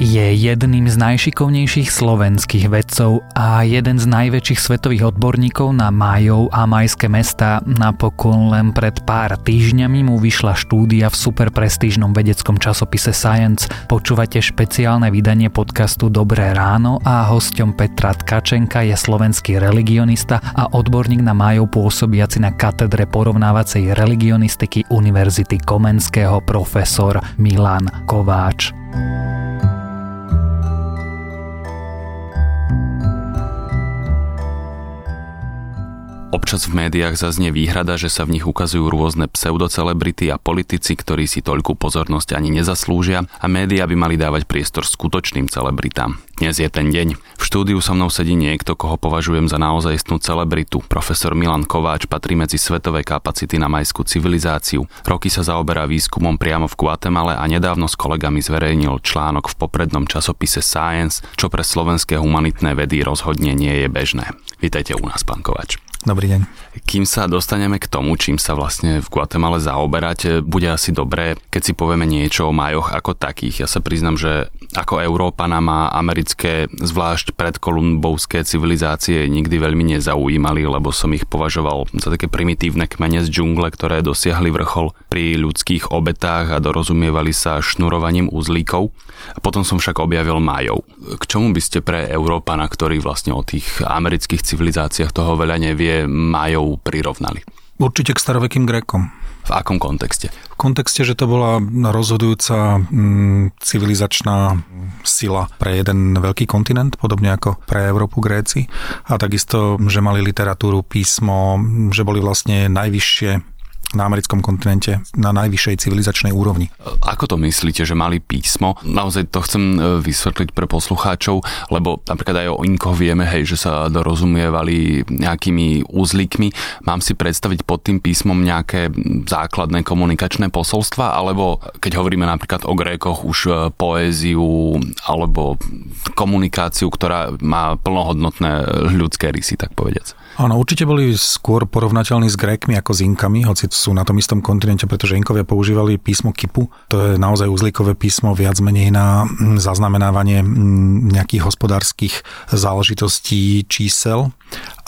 Je jedným z najšikovnejších slovenských vedcov a jeden z najväčších svetových odborníkov na Majov a majské mesta. Napokon len pred pár týždňami mu vyšla štúdia v superprestížnom vedeckom časopise Science. Počúvate špeciálne vydanie podcastu Dobré ráno a hosťom Petra Tkačenka je slovenský religionista a odborník na Majov pôsobiaci na katedre porovnávacej religionistiky Univerzity Komenského profesor Milan Kováč. Občas v médiách zaznie výhrada, že sa v nich ukazujú rôzne pseudocelebrity a politici, ktorí si toľkú pozornosť ani nezaslúžia a médiá by mali dávať priestor skutočným celebritám. Dnes je ten deň. V štúdiu so mnou sedí niekto, koho považujem za naozajstnú celebritu. Profesor Milan Kováč patrí medzi svetové kapacity na majskú civilizáciu. Roky sa zaoberá výskumom priamo v Guatemale a nedávno s kolegami zverejnil článok v poprednom časopise Science, čo pre slovenské humanitné vedy rozhodne nie je bežné. Vítajte u nás, pán Kováč. Dobrý deň. Kým sa dostaneme k tomu, čím sa vlastne v Guatemala zaoberať, bude asi dobré, keď si povieme niečo o majoch ako takých. Ja sa priznam, že ako Európana má americké, zvlášť predkolumbovské civilizácie nikdy veľmi nezaujímali, lebo som ich považoval za také primitívne kmene z džungle, ktoré dosiahli vrchol pri ľudských obetách a dorozumievali sa šnurovaním uzlíkov. Potom som však objavil majov. K čomu by ste pre Európana, ktorý vlastne o tých amerických civilizáciách toho veľa nevie, tie majov prirovnali? Určite k starovekým Grékom. V akom kontexte? V kontexte, že to bola rozhodujúca mm, civilizačná sila pre jeden veľký kontinent, podobne ako pre Európu Gréci. A takisto, že mali literatúru, písmo, že boli vlastne najvyššie na americkom kontinente na najvyššej civilizačnej úrovni. Ako to myslíte, že mali písmo? Naozaj to chcem e, vysvetliť pre poslucháčov, lebo napríklad aj o Inkoch vieme, hej, že sa dorozumievali nejakými úzlíkmi. Mám si predstaviť pod tým písmom nejaké základné komunikačné posolstva, alebo keď hovoríme napríklad o Grékoch, už e, poéziu alebo komunikáciu, ktorá má plnohodnotné ľudské rysy, tak povediac. Áno, určite boli skôr porovnateľní s Grékmi ako s Inkami, hoci sú na tom istom kontinente, pretože Inkovia používali písmo Kipu. To je naozaj uzlíkové písmo viac menej na mm, zaznamenávanie mm, nejakých hospodárskych záležitostí čísel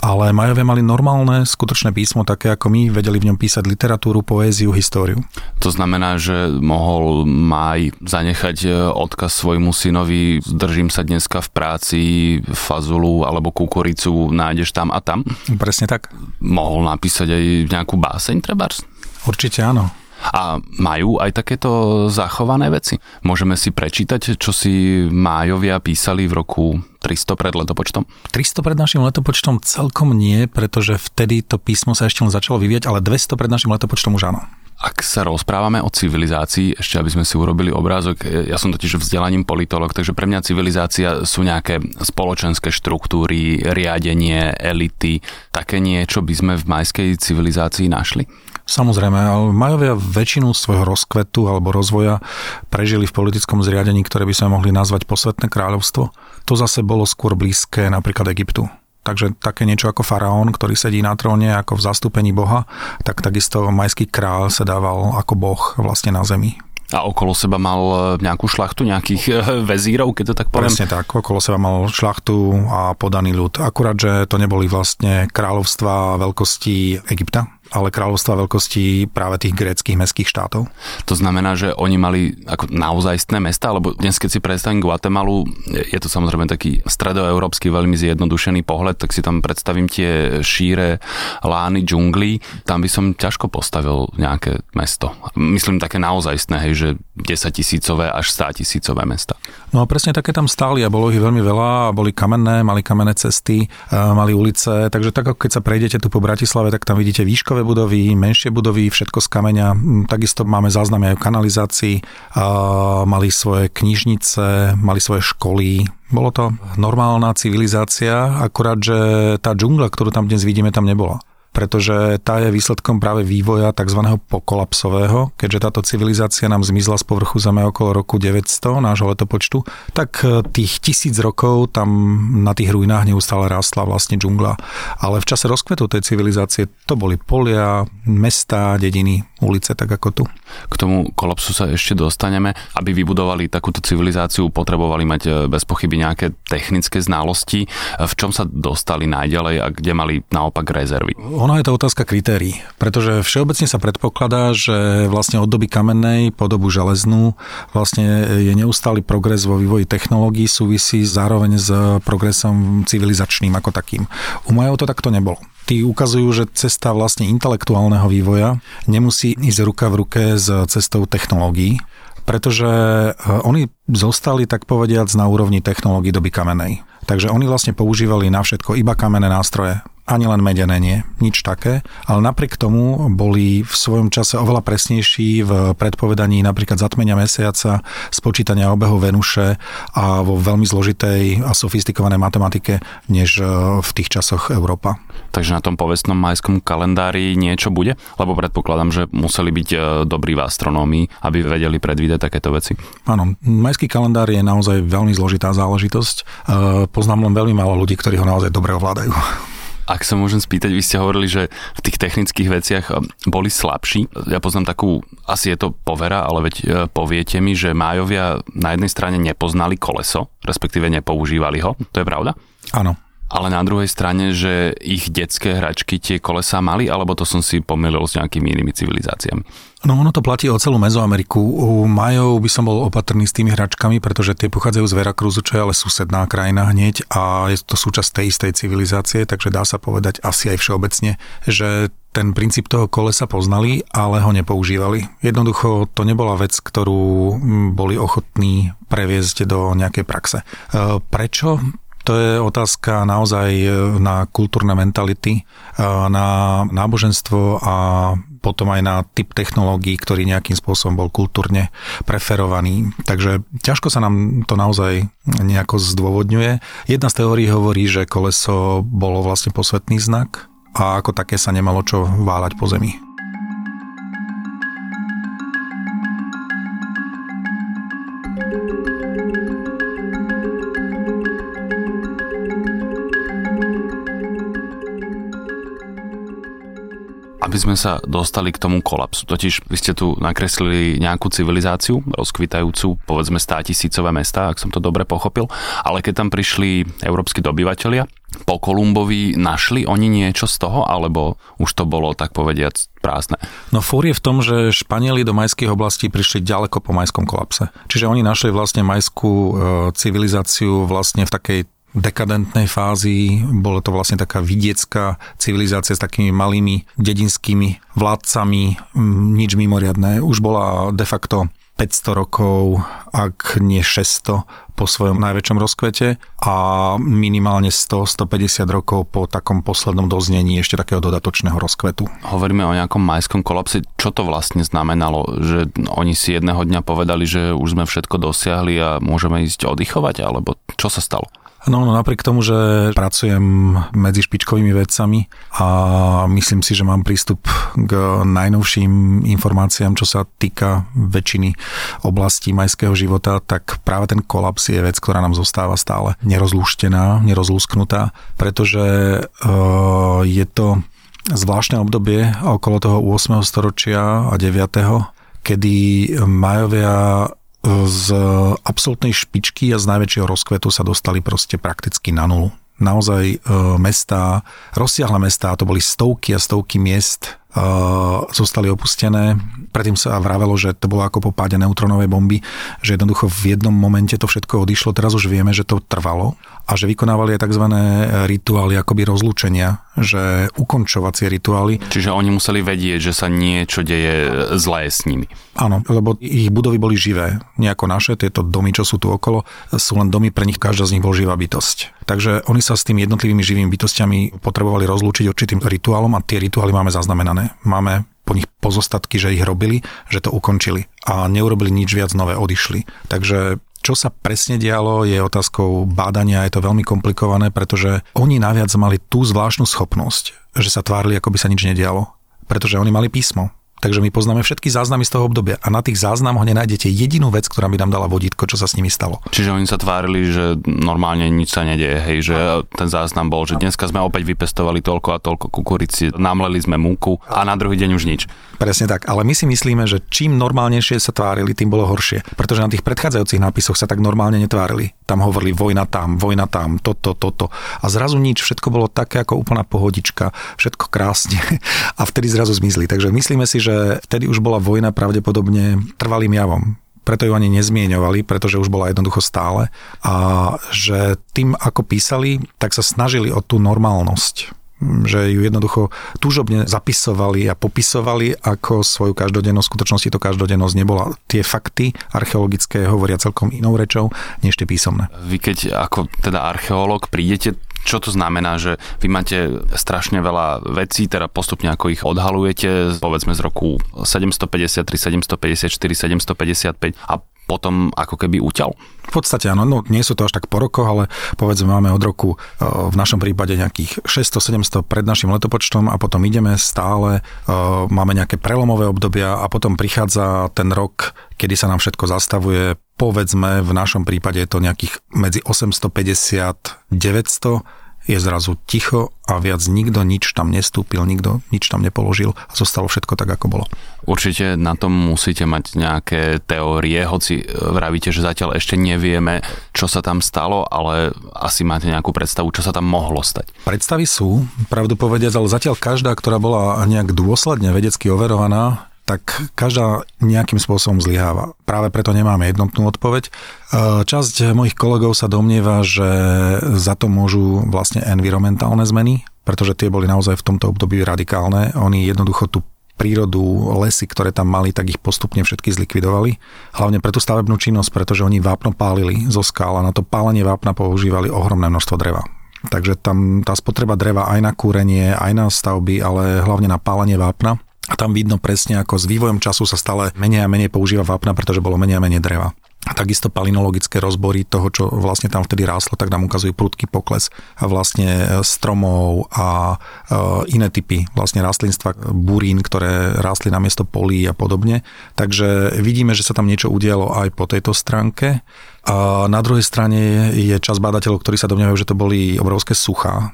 ale Majovia mali normálne, skutočné písmo, také ako my, vedeli v ňom písať literatúru, poéziu, históriu. To znamená, že mohol Maj zanechať e, odkaz svojmu synovi, zdržím sa dneska v práci, fazulu alebo kukuricu nájdeš tam a tam? Presne tak. Mohol napísať aj nejakú báseň, trebárs? Určite áno. A majú aj takéto zachované veci. Môžeme si prečítať, čo si májovia písali v roku 300 pred letopočtom? 300 pred našim letopočtom celkom nie, pretože vtedy to písmo sa ešte len začalo vyvíjať, ale 200 pred našim letopočtom už áno. Ak sa rozprávame o civilizácii, ešte aby sme si urobili obrázok, ja som totiž vzdelaním politolog, takže pre mňa civilizácia sú nejaké spoločenské štruktúry, riadenie, elity, také niečo by sme v majskej civilizácii našli? Samozrejme, ale Majovia väčšinu svojho rozkvetu alebo rozvoja prežili v politickom zriadení, ktoré by sme mohli nazvať posvetné kráľovstvo. To zase bolo skôr blízke napríklad Egyptu. Takže také niečo ako faraón, ktorý sedí na tróne ako v zastúpení Boha, tak takisto majský kráľ sa dával ako boh vlastne na zemi. A okolo seba mal e, nejakú šlachtu, nejakých e, vezírov, keď to tak poviem? Presne tak, okolo seba mal šlachtu a podaný ľud. Akurát, že to neboli vlastne kráľovstva veľkosti Egypta, ale kráľovstva veľkosti práve tých gréckých mestských štátov. To znamená, že oni mali ako naozajstné mesta, lebo dnes keď si predstavím Guatemalu, je to samozrejme taký stredoeurópsky veľmi zjednodušený pohľad, tak si tam predstavím tie šíre lány džungly, tam by som ťažko postavil nejaké mesto. Myslím také naozajstné, hej, že 10 tisícové až 100 tisícové mesta. No a presne také tam stáli a bolo ich veľmi veľa boli kamenné, mali kamenné cesty, mali ulice, takže tak ako keď sa prejdete tu po Bratislave, tak tam vidíte výškové budovy, menšie budovy, všetko z kameňa. Mm, takisto máme záznamy aj v kanalizácii. Mali svoje knižnice, mali svoje školy. Bolo to normálna civilizácia, akurát, že tá džungla, ktorú tam dnes vidíme, tam nebola pretože tá je výsledkom práve vývoja tzv. pokolapsového, keďže táto civilizácia nám zmizla z povrchu Zeme okolo roku 900 nášho letopočtu, tak e, tých tisíc rokov tam na tých ruinách neustále rástla vlastne džungla. Ale v čase rozkvetu tej civilizácie to boli polia, mesta, dediny, ulice, tak ako tu. K tomu kolapsu sa ešte dostaneme. Aby vybudovali takúto civilizáciu, potrebovali mať e, bez pochyby nejaké technické znalosti. V čom sa dostali najďalej a kde mali naopak rezervy? Ono je to otázka kritérií, pretože všeobecne sa predpokladá, že vlastne od doby kamennej po dobu železnú vlastne je neustály progres vo vývoji technológií súvisí zároveň s progresom civilizačným ako takým. U Majov to takto nebolo tí ukazujú, že cesta vlastne intelektuálneho vývoja nemusí ísť ruka v ruke s cestou technológií, pretože eh, oni zostali, tak povediac, na úrovni technológií doby kamenej. Takže oni vlastne používali na všetko iba kamenné nástroje ani len medené nie, nič také, ale napriek tomu boli v svojom čase oveľa presnejší v predpovedaní napríklad zatmenia mesiaca, spočítania obehu Venuše a vo veľmi zložitej a sofistikovanej matematike, než e, v tých časoch Európa. Takže na tom povestnom majskom kalendári niečo bude? Lebo predpokladám, že museli byť e, dobrí v astronómii, aby vedeli predvídať takéto veci. Áno, majský kalendár je naozaj veľmi zložitá záležitosť. E, poznám len veľmi málo ľudí, ktorí ho naozaj dobre ovládajú. Ak sa môžem spýtať, vy ste hovorili, že v tých technických veciach eh, boli slabší. Ja poznám takú, asi je to povera, ale veď eh, poviete mi, že májovia na jednej strane nepoznali koleso, respektíve nepoužívali ho. To je pravda? Áno ale na druhej strane, že ich detské hračky tie kolesa mali, alebo to som si pomýlil s nejakými inými civilizáciami? No ono to platí o celú Mezoameriku. U Majov by som bol opatrný s tými hračkami, pretože tie pochádzajú z Veracruzu, čo je ale susedná krajina hneď a je to súčasť tej istej civilizácie, takže dá sa povedať asi aj všeobecne, že ten princíp toho kolesa poznali, ale ho nepoužívali. Jednoducho to nebola vec, ktorú boli ochotní previesť do nejakej praxe. E, prečo? To je otázka naozaj e, na kultúrne mentality, e, na náboženstvo a potom aj na typ technológií, ktorý nejakým spôsobom bol kultúrne preferovaný. Takže ťažko sa nám to naozaj nejako zdôvodňuje. Jedna z teórií hovorí, že koleso bolo vlastne posvetný znak a ako také sa nemalo čo váľať po zemi. Aby sme sa dostali k tomu kolapsu. Totiž vy ste tu nakreslili nejakú civilizáciu, rozkvitajúcu, povedzme 100 tisícové mesta, ak som to dobre pochopil, ale keď tam prišli európsky dobyvateľia, po Kolumbovi našli oni niečo z toho, alebo už to bolo tak povediac prázdne? No fór je v tom, že Španieli do majských oblastí prišli ďaleko po majskom kolapse. Čiže oni našli vlastne majskú e, civilizáciu vlastne v takej dekadentnej fázi. Bolo to vlastne taká vidiecká civilizácia s takými malými dedinskými vládcami, nič mimoriadné. Už bola de facto 500 rokov, ak nie 600 po svojom najväčšom rozkvete a minimálne 100-150 rokov po takom poslednom doznení ešte takého dodatočného rozkvetu. Hovoríme o nejakom majskom kolapse. Čo to vlastne znamenalo? Že oni si jedného dňa povedali, že už sme všetko dosiahli a môžeme ísť oddychovať? Alebo čo sa stalo? No, no napriek tomu, že pracujem medzi špičkovými vedcami a myslím si, že mám prístup k najnovším informáciám, čo sa týka väčšiny oblastí majského života, tak práve ten kolaps je vec, ktorá nám zostáva stále nerozlúštená, nerozlúsknutá, pretože uh, je to zvláštne obdobie okolo toho 8. storočia a 9 kedy Majovia z absolútnej špičky a z najväčšieho rozkvetu sa dostali proste prakticky na nulu. Naozaj e, mesta, rozsiahle mesta, to boli stovky a stovky miest, uh, zostali opustené. Predtým sa vravelo, že to bolo ako po páde neutronovej bomby, že jednoducho v jednom momente to všetko odišlo. Teraz už vieme, že to trvalo a že vykonávali aj tzv. rituály akoby rozlúčenia, že ukončovacie rituály. Čiže oni museli vedieť, že sa niečo deje zlé s nimi. Áno, lebo ich budovy boli živé. Nejako naše, tieto domy, čo sú tu okolo, sú len domy, pre nich každá z nich bol živá bytosť. Takže oni sa s tými jednotlivými živými bytostiami potrebovali rozlúčiť určitým rituálom a tie rituály máme zaznamenané. Máme po nich pozostatky, že ich robili, že to ukončili a neurobili nič viac nové, odišli. Takže čo sa presne dialo, je otázkou bádania, je to veľmi komplikované, pretože oni naviac mali tú zvláštnu schopnosť, že sa tvárili, ako by sa nič nedialo. Pretože oni mali písmo. Takže my poznáme všetky záznamy z toho obdobia a na tých záznamoch nenájdete jedinú vec, ktorá by nám dala vodítko, čo sa s nimi stalo. Čiže oni sa tvárili, že normálne nič sa nedieje, hej, že ten záznam bol, že dneska sme opäť vypestovali toľko a toľko kukurici, namleli sme múku a na druhý deň už nič. Presne tak, ale my si myslíme, že čím normálnejšie sa tvárili, tým bolo horšie, pretože na tých predchádzajúcich nápisoch sa tak normálne netvárili. Tam hovorili vojna tam, vojna tam, toto, toto. A zrazu nič, všetko bolo také ako úplná pohodička, všetko krásne a vtedy zrazu zmizli. Takže myslíme si, že vtedy už bola vojna pravdepodobne trvalým javom. Preto ju ani nezmieňovali, pretože už bola jednoducho stále. A že tým, ako písali, tak sa snažili o tú normálnosť že ju jednoducho túžobne zapisovali a popisovali ako svoju každodennosť. V skutočnosti to každodennosť nebola. Tie fakty archeologické hovoria celkom inou rečou, než tie písomné. Vy keď ako teda archeológ prídete čo to znamená, že vy máte strašne veľa vecí, teda postupne ako ich odhalujete, povedzme z roku 753, 754, 755 a potom ako keby uťal? V podstate áno, no nie sú to až tak po rokoch, ale povedzme máme od roku e, v našom prípade nejakých 600-700 pred našim letopočtom a potom ideme stále, e, máme nejaké prelomové obdobia a potom prichádza ten rok, kedy sa nám všetko zastavuje. Povedzme v našom prípade je to nejakých medzi 850 900 je zrazu ticho a viac nikto nič tam nestúpil, nikto nič tam nepoložil a zostalo všetko tak, ako bolo. Určite na tom musíte mať nejaké teórie, hoci vravíte, že zatiaľ ešte nevieme, čo sa tam stalo, ale asi máte nejakú predstavu, čo sa tam mohlo stať. Predstavy sú, pravdu povediac, ale zatiaľ každá, ktorá bola nejak dôsledne vedecky overovaná, tak každá nejakým spôsobom zlyháva. Práve preto nemáme jednotnú odpoveď. E, časť mojich kolegov sa domnieva, že za to môžu vlastne environmentálne zmeny, pretože tie boli naozaj v tomto období radikálne. Oni jednoducho tú prírodu, lesy, ktoré tam mali, tak ich postupne všetky zlikvidovali. Hlavne pre tú stavebnú činnosť, pretože oni vápno pálili zo skál a na to pálenie vápna používali ohromné množstvo dreva. Takže tam tá spotreba dreva aj na kúrenie, aj na stavby, ale hlavne na pálenie vápna a tam vidno presne, ako s vývojom času sa stále menej a menej používa vápna, pretože bolo menej a menej dreva. A takisto palinologické rozbory toho, čo vlastne tam vtedy ráslo, tak nám ukazujú prudký pokles a vlastne stromov a e, iné typy vlastne rastlinstva, burín, ktoré rástli na miesto polí a podobne. Takže vidíme, že sa tam niečo udialo aj po tejto stránke. A na druhej strane je čas badateľov, ktorí sa domnievajú, že to boli obrovské suchá,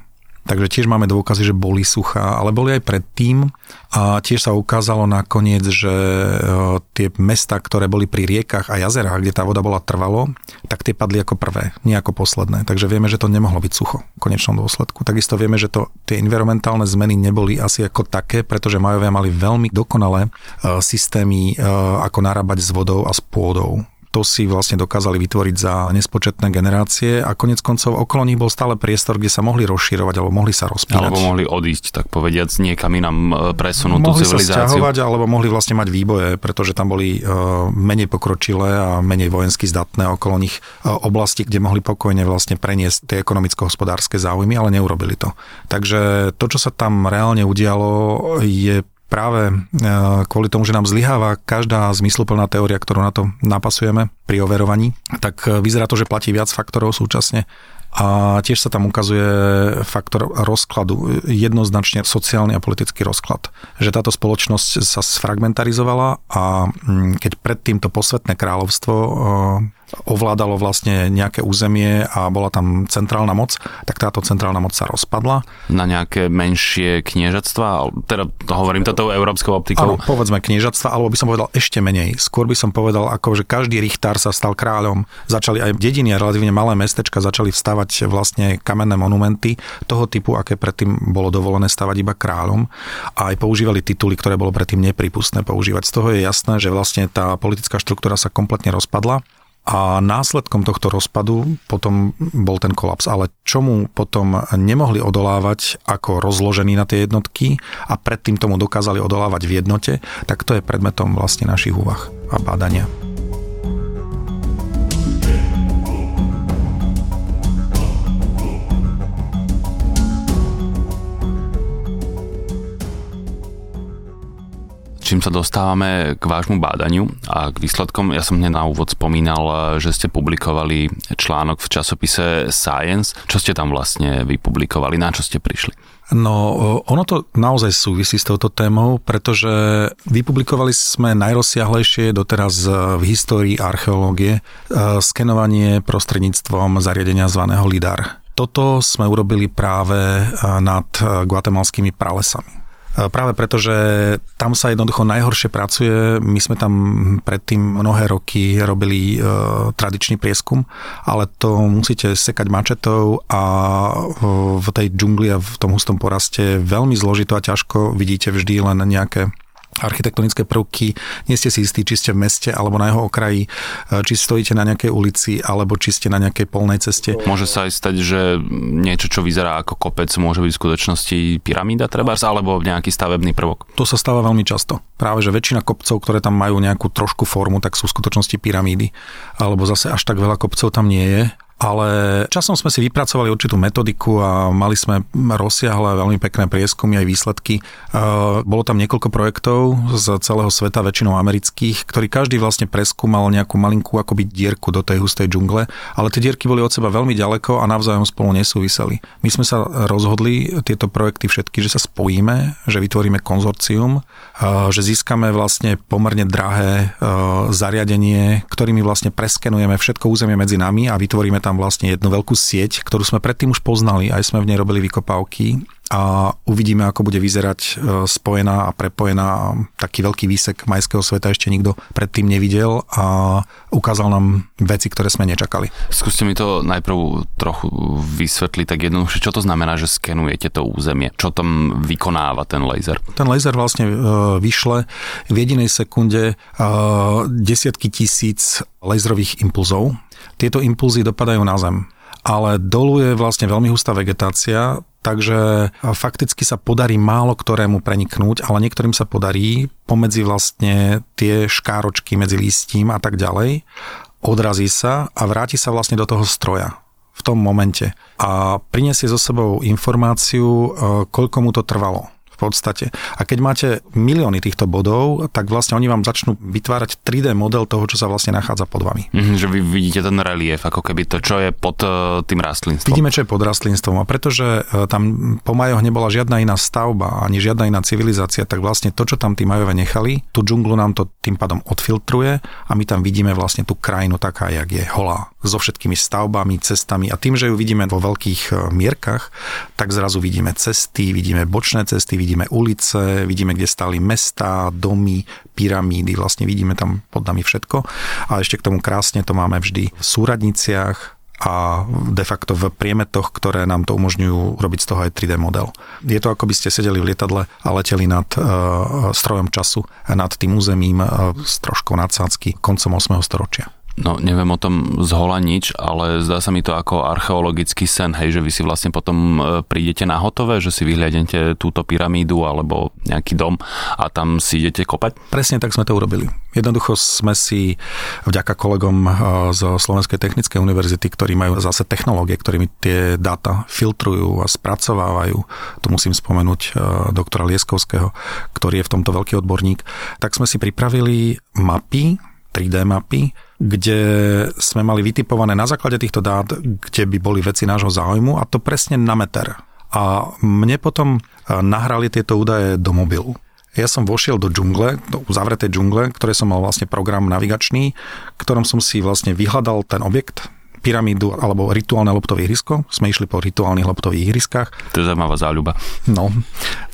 Takže tiež máme dôkazy, že boli suchá, ale boli aj predtým a tiež sa ukázalo nakoniec, že e, tie mesta, ktoré boli pri riekach a jazerách, kde tá voda bola trvalo, tak tie padli ako prvé, nie ako posledné. Takže vieme, že to nemohlo byť sucho v konečnom dôsledku. Takisto vieme, že to, tie environmentálne zmeny neboli asi ako také, pretože Majovia mali veľmi dokonalé e, systémy, e, ako narábať s vodou a s pôdou to si vlastne dokázali vytvoriť za nespočetné generácie a konec koncov okolo nich bol stále priestor, kde sa mohli rozširovať alebo mohli sa rozpínať. Alebo mohli odísť, tak povediať, niekam inám e, presunúť tú civilizáciu. Mohli sa alebo mohli vlastne mať výboje, pretože tam boli uh, menej pokročilé a menej vojensky zdatné okolo nich uh, oblasti, kde mohli pokojne vlastne preniesť tie ekonomicko-hospodárske záujmy, ale neurobili to. Takže to, čo sa tam reálne udialo, je práve e, kvôli tomu, že nám zlyháva každá zmysluplná teória, ktorú na to napasujeme pri overovaní, tak e, vyzerá to, že platí viac faktorov súčasne a tiež sa tam ukazuje faktor rozkladu, jednoznačne sociálny a politický rozklad. Že táto spoločnosť sa sfragmentarizovala a mm, keď predtým to posvetné kráľovstvo e, ovládalo vlastne nejaké územie a bola tam centrálna moc, tak táto centrálna moc sa rozpadla. Na nejaké menšie kniežatstva? Teda to hovorím toto európskou optikou. Áno, povedzme kniežatstva, alebo by som povedal ešte menej. Skôr by som povedal, ako že každý richtár sa stal kráľom. Začali aj dediny a relatívne malé mestečka začali vstavať vlastne kamenné monumenty toho typu, aké predtým bolo dovolené stavať iba kráľom a aj používali tituly, ktoré bolo predtým nepripustné používať. Z toho je jasné, že vlastne tá politická štruktúra sa kompletne rozpadla a následkom tohto rozpadu potom bol ten kolaps. Ale čomu potom nemohli odolávať ako rozložení na tie jednotky a predtým tomu dokázali odolávať v jednote, tak to je predmetom vlastne našich úvah a bádania. Čím sa dostávame k vášmu bádaniu a k výsledkom. Ja som hneď na úvod spomínal, že ste publikovali článok v časopise Science. Čo ste tam vlastne vypublikovali? Na čo ste prišli? No, ono to naozaj súvisí s touto témou, pretože vypublikovali sme najrozsiahlejšie doteraz v histórii archeológie skenovanie prostredníctvom zariadenia zvaného LIDAR. Toto sme urobili práve nad guatemalskými pralesami. E, práve preto, že tam sa jednoducho najhoršie pracuje. My sme tam predtým mnohé roky robili e, tradičný prieskum, ale to musíte sekať mačetou a v tej džungli a v tom hustom poraste veľmi zložito a ťažko vidíte vždy len nejaké architektonické prvky, nie ste si istí, či ste v meste alebo na jeho okraji, e, či stojíte na nejakej ulici alebo či ste na nejakej polnej ceste. Môže sa aj stať, že niečo, čo vyzerá ako kopec, môže byť v skutočnosti pyramída trebárs alebo nejaký stavebný prvok. To sa stáva veľmi často. Práve, že väčšina kopcov, ktoré tam majú nejakú trošku formu, tak sú v skutočnosti pyramídy. Alebo zase až tak veľa kopcov tam nie je ale časom sme si vypracovali určitú metodiku a mali sme rozsiahle veľmi pekné prieskumy aj výsledky. Bolo tam niekoľko projektov z celého sveta, väčšinou amerických, ktorí každý vlastne preskúmal nejakú malinkú akoby dierku do tej hustej džungle, ale tie dierky boli od seba veľmi ďaleko a navzájom spolu nesúviseli. My sme sa rozhodli tieto projekty všetky, že sa spojíme, že vytvoríme konzorcium, že získame vlastne pomerne drahé zariadenie, ktorými vlastne preskenujeme všetko územie medzi nami a vytvoríme tam tam vlastne jednu veľkú sieť, ktorú sme predtým už poznali, aj sme v nej robili vykopávky a uvidíme, ako bude vyzerať e, spojená a prepojená taký veľký výsek majského sveta ešte nikto predtým nevidel a ukázal nám veci, ktoré sme nečakali. Skúste mi to najprv trochu vysvetliť tak jednoducho, čo to znamená, že skenujete to územie? Čo tam vykonáva ten laser? Ten laser vlastne e, vyšle v jedinej sekunde e, desiatky tisíc laserových impulzov, tieto impulzy dopadajú na zem. Ale dolu je vlastne veľmi hustá vegetácia, takže fakticky sa podarí málo ktorému preniknúť, ale niektorým sa podarí pomedzi vlastne tie škáročky medzi listím a tak ďalej, odrazí sa a vráti sa vlastne do toho stroja v tom momente a prinesie so sebou informáciu, e, koľko mu to trvalo podstate. A keď máte milióny týchto bodov, tak vlastne oni vám začnú vytvárať 3D model toho, čo sa vlastne nachádza pod vami. Mm-hmm, že vy vidíte ten relief, ako keby to, čo je pod uh, tým rastlinstvom. Vidíme, čo je pod rastlinstvom. A pretože uh, tam po Majoch nebola žiadna iná stavba, ani žiadna iná civilizácia, tak vlastne to, čo tam tí Majové nechali, tú džunglu nám to tým pádom odfiltruje a my tam vidíme vlastne tú krajinu taká, jak je holá. So všetkými stavbami, cestami a tým, že ju vidíme vo veľkých e, mierkach, tak zrazu vidíme cesty, vidíme bočné cesty, vidíme vidíme ulice, vidíme, kde stáli mesta, domy, pyramídy, vlastne vidíme tam pod nami všetko. A ešte k tomu krásne to máme vždy v súradniciach, a de facto v priemetoch, ktoré nám to umožňujú robiť z toho aj 3D model. Je to ako by ste sedeli v lietadle a leteli nad uh, strojom času, nad tým územím uh, s troškou nadsázky koncom 8. storočia. No, neviem o tom z hola nič, ale zdá sa mi to ako archeologický sen, hej, že vy si vlastne potom e, prídete na hotové, že si vyhľadnete túto pyramídu alebo nejaký dom a tam si idete kopať? Presne tak sme to urobili. Jednoducho sme si vďaka kolegom e, z Slovenskej technickej univerzity, ktorí majú zase technológie, ktorými tie dáta filtrujú a spracovávajú, tu musím spomenúť e, doktora Lieskovského, ktorý je v tomto veľký odborník, tak sme si pripravili mapy, 3D mapy, kde sme mali vytipované na základe týchto dát, kde by boli veci nášho záujmu a to presne na meter. A mne potom e, nahrali tieto údaje do mobilu. Ja som vošiel do džungle, do uzavretej džungle, ktoré som mal vlastne program navigačný, ktorom som si vlastne vyhľadal ten objekt, pyramídu alebo rituálne loptové ihrisko. Sme išli po rituálnych loptových ihriskách. To je zaujímavá záľuba. No,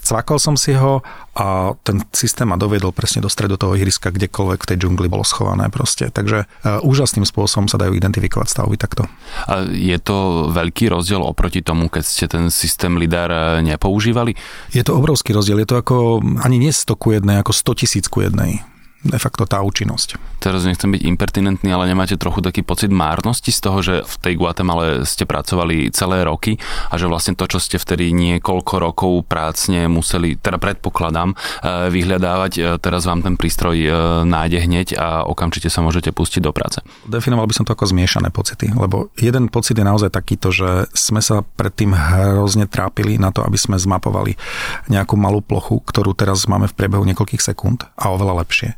cvakol som si ho a ten systém ma dovedol presne do stredu toho ihriska, kdekoľvek v tej džungli bolo schované proste. Takže uh, úžasným spôsobom sa dajú identifikovať stavby takto. A je to veľký rozdiel oproti tomu, keď ste ten systém LIDAR e, nepoužívali? Je to obrovský rozdiel. Je to ako ani nie 100 ku jednej, ako 100 tisíc ku jednej de facto tá účinnosť. Teraz nechcem byť impertinentný, ale nemáte trochu taký pocit márnosti z toho, že v tej Guatemala ste pracovali celé roky a že vlastne to, čo ste vtedy niekoľko rokov prácne museli, teda predpokladám, eh, vyhľadávať, eh, teraz vám ten prístroj eh, nájde hneď a okamžite sa môžete pustiť do práce. Definoval by som to ako zmiešané pocity, lebo jeden pocit je naozaj takýto, že sme sa predtým hrozne trápili na to, aby sme zmapovali nejakú malú plochu, ktorú teraz máme v priebehu niekoľkých sekúnd a oveľa lepšie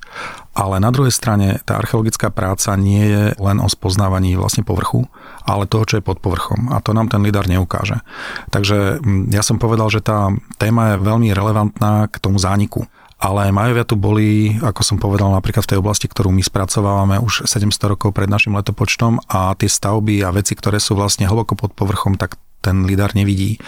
Ale na druhej strane tá archeologická práca nie je len o spoznávaní vlastne povrchu, ale toho, čo je pod povrchom. A to nám ten lidar neukáže. Takže mm, ja som povedal, že tá téma je veľmi relevantná k tomu zániku. Ale Majovia tu boli, ako som povedal, napríklad v tej oblasti, ktorú my spracovávame už 700 rokov pred našim letopočtom a tie stavby a veci, ktoré sú vlastne hlboko pod povrchom, tak ten lidar nevidí.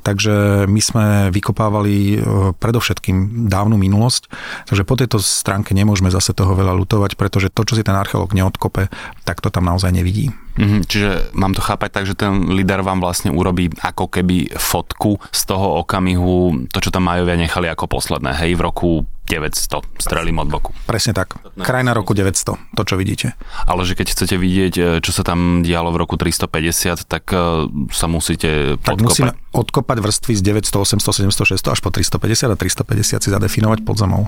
Takže my sme vykopávali e, predovšetkým dávnu minulosť, takže po tejto stránke nemôžeme zase toho veľa lutovať, pretože to, čo si ten archeológ neodkope, tak to tam naozaj nevidí. Mm-hmm, čiže mám to chápať tak, že ten lidar vám vlastne urobí ako keby fotku z toho okamihu, to, čo tam Majovia nechali ako posledné, hej, v roku 900, strelím od boku. Presne tak. Krajina roku 900, to čo vidíte. Ale že keď chcete vidieť, e, čo sa tam dialo v roku 350, tak e, sa musíte tak podkopať. musíme odkopať vrstvy z 900, 800, 700, 600 až po 350 a 350 si zadefinovať pod zemou.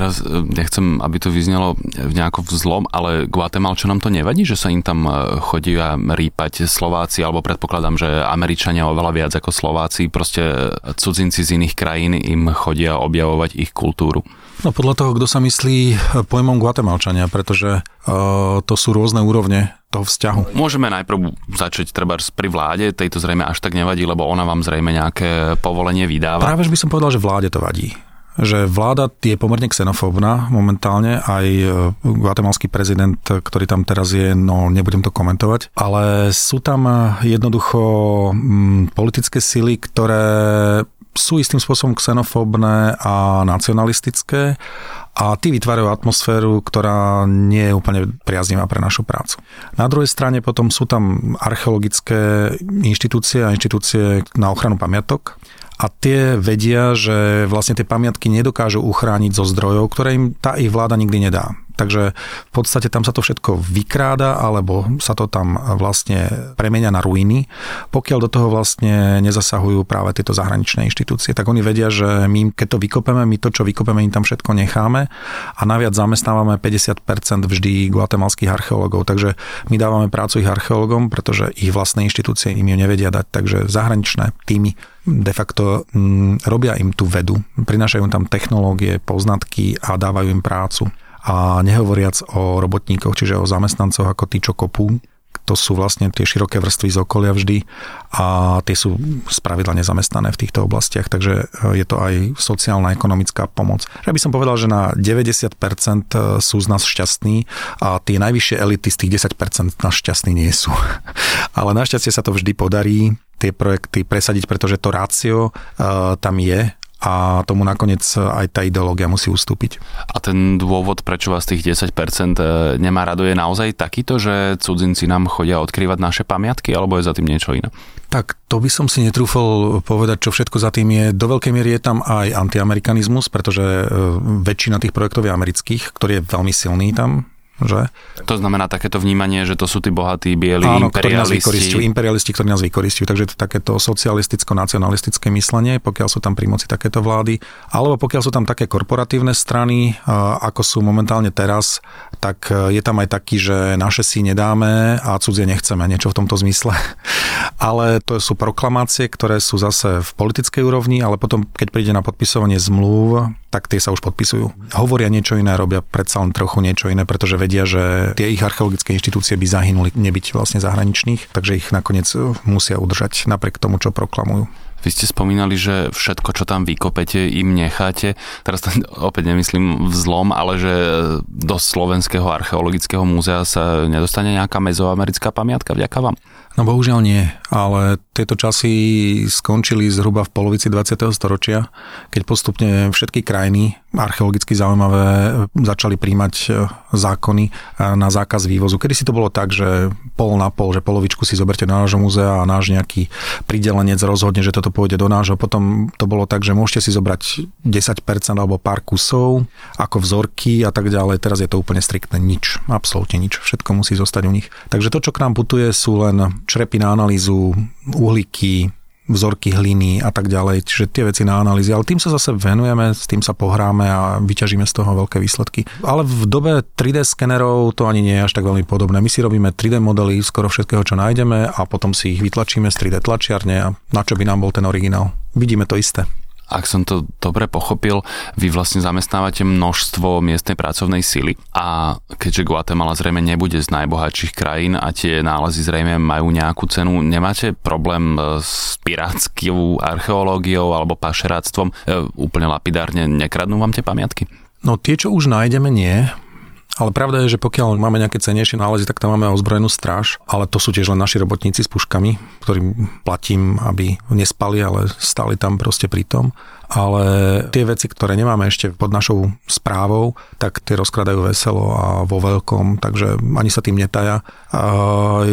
Teraz e, nechcem, aby to vyznelo v nejako vzlom, ale Guatemalčanom to nevadí, že sa im tam e, chodia rýpať Slováci, alebo predpokladám, že Američania oveľa viac ako Slováci, proste cudzinci z iných krajín im chodia objavovať ich kultúru. No podľa toho, kto sa myslí e, pojmom Guatemalčania, pretože uh, to sú rôzne úrovne toho vzťahu. Môžeme najprv začať treba pri vláde, tejto zrejme až tak nevadí, lebo ona vám zrejme nejaké povolenie vydáva. Práve by som povedal, že vláde to vadí že vláda je pomerne xenofóbna momentálne, aj e, guatemalský prezident, ktorý tam teraz je, no nebudem to komentovať, ale sú tam jednoducho mm, politické sily, ktoré sú istým spôsobom xenofóbne a nacionalistické. A tí vytvárajú atmosféru, ktorá nie je úplne priaznivá pre našu prácu. Na druhej strane potom sú tam archeologické inštitúcie a inštitúcie na ochranu pamiatok, a tie vedia, že vlastne tie pamiatky nedokážu uchrániť zo zdrojov, ktoré im tá ich vláda nikdy nedá. Takže v podstate tam sa to všetko vykráda, alebo sa to tam vlastne premenia na ruiny, pokiaľ do toho vlastne nezasahujú práve tieto zahraničné inštitúcie. Tak oni vedia, že my, keď to vykopeme, my to, čo vykopeme, im tam všetko necháme a naviac zamestnávame 50% vždy guatemalských archeológov. Takže my dávame prácu ich archeológom, pretože ich vlastné inštitúcie im ju nevedia dať. Takže zahraničné týmy de facto mm, robia im tú vedu, prinášajú tam technológie, poznatky a dávajú im prácu a nehovoriac o robotníkoch, čiže o zamestnancoch ako tí, čo kopú, to sú vlastne tie široké vrstvy z okolia vždy a tie sú spravidla nezamestnané v týchto oblastiach, takže e, je to aj sociálna, ekonomická pomoc. Ja by som povedal, že na 90% e, sú z nás šťastní a tie najvyššie elity z tých 10% nás šťastní nie sú. Ale našťastie sa to vždy podarí tie projekty presadiť, pretože to rácio uh, tam je a tomu nakoniec aj tá ideológia musí ustúpiť. A ten dôvod, prečo vás tých 10% e, nemá rado, je naozaj takýto, že cudzinci nám chodia odkrývať naše pamiatky, alebo je za tým niečo iné? Tak to by som si netrúfol povedať, čo všetko za tým je. Do veľkej miery je tam aj antiamerikanizmus, pretože e, väčšina tých projektov je amerických, ktorý je veľmi silný tam že? To znamená takéto vnímanie, že to sú tí bohatí bieli Áno, imperialisti. Ktorí nás imperialisti, ktorí nás vykoristujú. Takže to takéto socialisticko-nacionalistické myslenie, pokiaľ sú tam pri moci takéto vlády. Alebo pokiaľ sú tam také korporatívne strany, ako sú momentálne teraz, tak e, je tam aj taký, že naše si nedáme a cudzie nechceme, niečo v tomto zmysle. Ale to sú proklamácie, ktoré sú zase v politickej úrovni, ale potom, keď príde na podpisovanie zmluv, tak tie sa už podpisujú. Hovoria niečo iné, robia predsa len trochu niečo iné, pretože vedia, že tie ich archeologické inštitúcie by zahynuli nebyť vlastne zahraničných, takže ich nakoniec uh, musia udržať napriek tomu, čo proklamujú. Vy ste spomínali, že všetko, čo tam vykopete, im necháte. Teraz to opäť nemyslím vzlom, ale že do Slovenského archeologického múzea sa nedostane nejaká mezoamerická pamiatka vďaka vám? No bohužiaľ nie, ale tieto časy skončili zhruba v polovici 20. storočia, keď postupne všetky krajiny archeologicky zaujímavé začali príjmať e, zákony e, na zákaz vývozu. Kedy si to bolo tak, že pol na pol, že polovičku si zoberte do nášho múzea a náš nejaký pridelenec rozhodne, že toto pôjde do nášho. Potom to bolo tak, že môžete si zobrať 10% alebo pár kusov ako vzorky a tak ďalej. Teraz je to úplne striktné nič, absolútne nič. Všetko musí zostať u nich. Takže to, čo k nám putuje, sú len črepy na analýzu, uhlíky, vzorky hliny a tak ďalej, čiže tie veci na analýzy. Ale tým sa zase venujeme, s tým sa pohráme a vyťažíme z toho veľké výsledky. Ale v dobe 3D skenerov to ani nie je až tak veľmi podobné. My si robíme 3D modely skoro všetkého, čo nájdeme a potom si ich vytlačíme z 3D tlačiarne a na čo by nám bol ten originál. Vidíme to isté ak som to dobre pochopil, vy vlastne zamestnávate množstvo miestnej pracovnej sily a keďže Guatemala zrejme nebude z najbohatších krajín a tie nálezy zrejme majú nejakú cenu, nemáte problém e, s pirátskou archeológiou alebo pašeráctvom? E, úplne lapidárne nekradnú vám tie pamiatky? No tie, čo už nájdeme, nie. Ale pravda je, že pokiaľ máme nejaké cenejšie nálezy, tak tam máme ozbrojenú stráž, ale to sú tiež len naši robotníci s puškami, ktorým platím, aby nespali, ale stali tam proste pri tom. Ale tie veci, ktoré nemáme ešte pod našou správou, tak tie rozkladajú veselo a vo veľkom, takže ani sa tým netaja.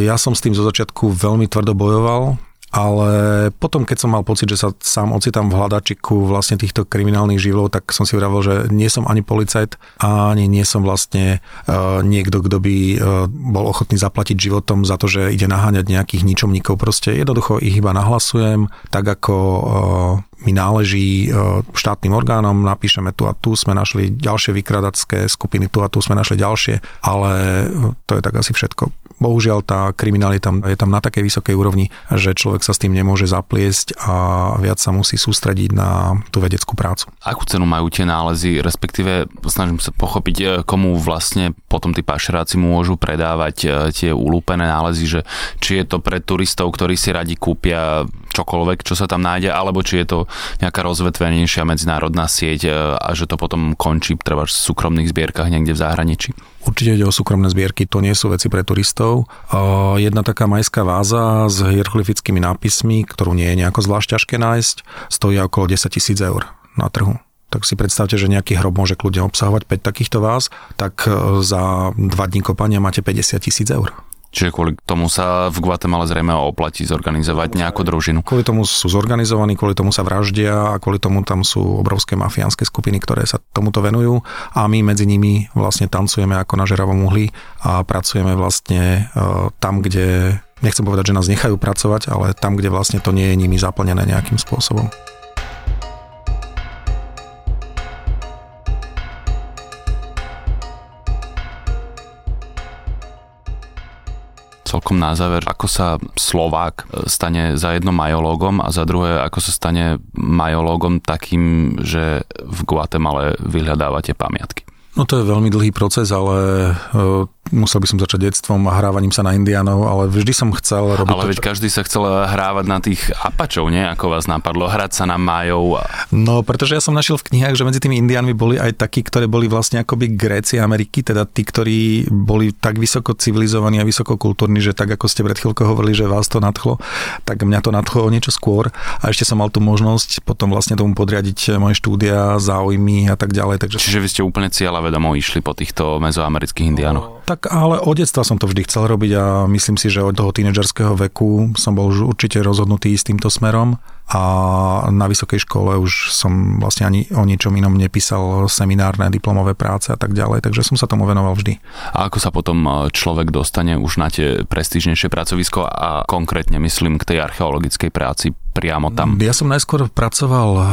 Ja som s tým zo začiatku veľmi tvrdo bojoval, ale potom, keď som mal pocit, že sa sám ocitám v hľadačiku vlastne týchto kriminálnych živlov, tak som si vravil, že nie som ani policajt, ani nie som vlastne uh, niekto, kto by uh, bol ochotný zaplatiť životom za to, že ide naháňať nejakých ničomníkov. Proste jednoducho ich iba nahlasujem, tak ako uh, mi náleží štátnym orgánom, napíšeme tu a tu sme našli ďalšie vykradacké skupiny, tu a tu sme našli ďalšie, ale to je tak asi všetko bohužiaľ tá kriminalita je tam na takej vysokej úrovni, že človek sa s tým nemôže zapliesť a viac sa musí sústrediť na tú vedeckú prácu. Akú cenu majú tie nálezy, respektíve snažím sa pochopiť, e, komu vlastne potom tí pašeráci môžu predávať e, tie ulúpené nálezy, že či je to pre turistov, ktorí si radi kúpia čokoľvek, čo sa tam nájde, alebo či je to nejaká rozvetvenejšia medzinárodná sieť e, a že to potom končí treba v súkromných zbierkach niekde v zahraničí. Určite ide o súkromné zbierky, to nie sú veci pre turistov. Jedna taká majská váza s hieroglyfickými nápismi, ktorú nie je nejako zvlášť ťažké nájsť, stojí okolo 10 tisíc eur na trhu tak si predstavte, že nejaký hrob môže kľudne obsahovať 5 takýchto váz, tak e, za 2 dní kopania máte 50 tisíc eur. Čiže kvôli tomu sa v Guatemala zrejme oplatí zorganizovať nejakú družinu. Kvôli tomu sú zorganizovaní, kvôli tomu sa vraždia a kvôli tomu tam sú obrovské mafiánske skupiny, ktoré sa tomuto venujú a my medzi nimi vlastne tancujeme ako na žeravom uhli a pracujeme vlastne e, tam, kde nechcem povedať, že nás nechajú pracovať, ale tam, kde vlastne to nie je nimi zaplnené nejakým spôsobom. Celkom na záver, ako sa Slovák e, stane za jedno majológom a za druhé, ako sa stane majológom takým, že v Guatemale vyhľadávate pamiatky? No to je veľmi dlhý proces, ale e, musel by som začať detstvom a hrávaním sa na indianov, ale vždy som chcel robiť... Ale to, veď čo... každý sa chcel hrávať na tých apačov, nie? Ako vás napadlo, hrať sa na majov. A... No, pretože ja som našiel v knihách, že medzi tými indiánmi boli aj takí, ktorí boli vlastne akoby Gréci Ameriky, teda tí, ktorí boli tak vysoko civilizovaní a vysoko kultúrni, že tak ako ste pred chvíľkou hovorili, že vás to nadchlo, tak mňa to nadchlo niečo skôr a ešte som mal tú možnosť potom vlastne tomu podriadiť moje štúdia, záujmy a tak ďalej. Takže... Čiže vy ste úplne cieľavedomo išli po týchto mezoamerických indiánoch? Tak tak ale od detstva som to vždy chcel robiť a myslím si, že od toho tínedžerského veku som bol už určite rozhodnutý s týmto smerom a na vysokej škole už som vlastne ani o ničom inom nepísal seminárne, diplomové práce a tak ďalej, takže som sa tomu venoval vždy. A ako sa potom e, človek dostane už na tie prestížnejšie pracovisko a konkrétne myslím k tej archeologickej práci priamo tam? Ja som najskôr pracoval e,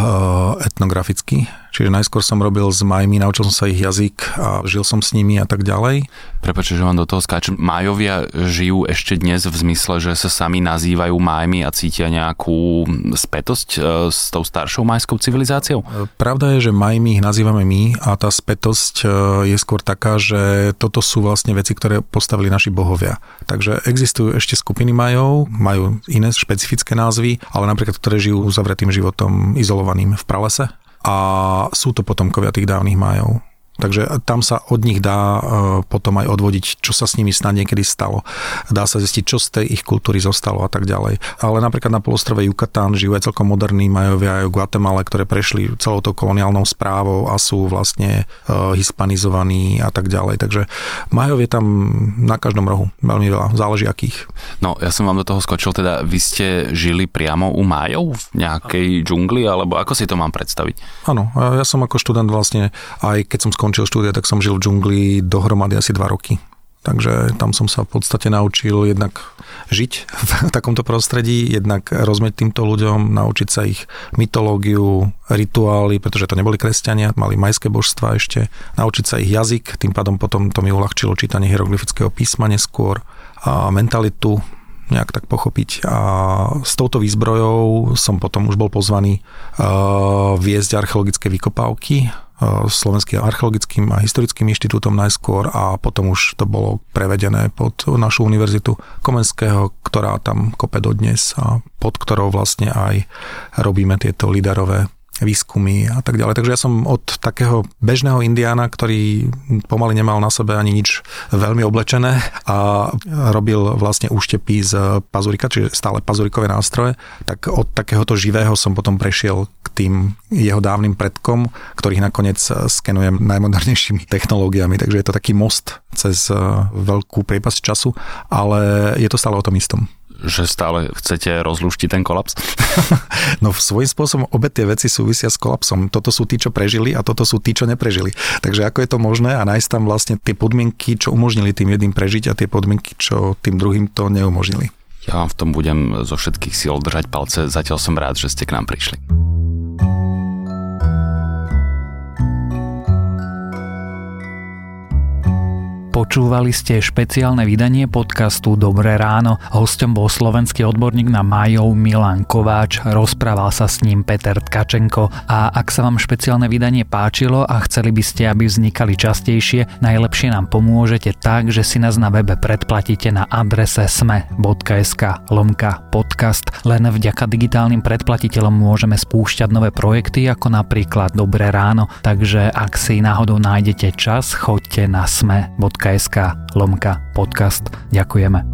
etnograficky, čiže najskôr som robil s majmi, naučil som sa ich jazyk a žil som s nimi a tak ďalej. Prepačte, že vám do toho skáčem. Majovia žijú ešte dnes v zmysle, že sa sami nazývajú majmi a cítia nejakú spätosť e, s tou staršou majskou civilizáciou? Pravda je, že majmi ich nazývame my a tá spätosť e, je skôr taká, že toto sú vlastne veci, ktoré postavili naši bohovia. Takže existujú ešte skupiny majov, majú iné špecifické názvy, ale napríklad, ktoré žijú uzavretým životom izolovaným v pralese a sú to potomkovia tých dávnych majov. Takže tam sa od nich dá e, potom aj odvodiť, čo sa s nimi snad niekedy stalo. Dá sa zistiť, čo z tej ich kultúry zostalo a tak ďalej. Ale napríklad na polostrove Yucatán žijú aj celkom moderní majovia aj v Guatemala, ktoré prešli celou tou koloniálnou správou a sú vlastne e, hispanizovaní a tak ďalej. Takže majov je tam na každom rohu. Veľmi veľa. Záleží akých. No, ja som vám do toho skočil, teda vy ste žili priamo u majov v nejakej džungli, alebo ako si to mám predstaviť? Áno, ja som ako študent vlastne, aj keď som skončil štúdia, tak som žil v džungli dohromady asi dva roky. Takže tam som sa v podstate naučil jednak žiť v takomto prostredí, jednak rozumieť týmto ľuďom, naučiť sa ich mytológiu, rituály, pretože to neboli kresťania, mali majské božstva ešte, naučiť sa ich jazyk, tým pádom potom to mi uľahčilo čítanie hieroglyfického písma neskôr a mentalitu nejak tak pochopiť. A s touto výzbrojou som potom už bol pozvaný uh, viesť archeologické vykopávky Slovenským archeologickým a historickým inštitútom najskôr a potom už to bolo prevedené pod našu univerzitu Komenského, ktorá tam kope dodnes a pod ktorou vlastne aj robíme tieto liderové výskumy a tak ďalej. Takže ja som od takého bežného indiána, ktorý pomaly nemal na sebe ani nič veľmi oblečené a robil vlastne úštepy z pazurika, čiže stále pazurikové nástroje, tak od takéhoto živého som potom prešiel k tým jeho dávnym predkom, ktorých nakoniec skenujem najmodernejšími technológiami. Takže je to taký most cez veľkú priepasť času, ale je to stále o tom istom že stále chcete rozluštiť ten kolaps? no svojím spôsobom obe tie veci súvisia s kolapsom. Toto sú tí, čo prežili a toto sú tí, čo neprežili. Takže ako je to možné a nájsť tam vlastne tie podmienky, čo umožnili tým jedným prežiť a tie podmienky, čo tým druhým to neumožnili. Ja vám v tom budem zo všetkých síl držať palce. Zatiaľ som rád, že ste k nám prišli. Počúvali ste špeciálne vydanie podcastu Dobré ráno. Hostom bol slovenský odborník na majov Milan Kováč, rozprával sa s ním Peter Tkačenko a ak sa vám špeciálne vydanie páčilo a chceli by ste, aby vznikali častejšie, najlepšie nám pomôžete tak, že si nás na webe predplatíte na adrese sme.sk lomka podcast. Len vďaka digitálnym predplatiteľom môžeme spúšťať nové projekty ako napríklad Dobré ráno, takže ak si náhodou nájdete čas, choďte na sme.sk lomka podcast. Ďakujeme.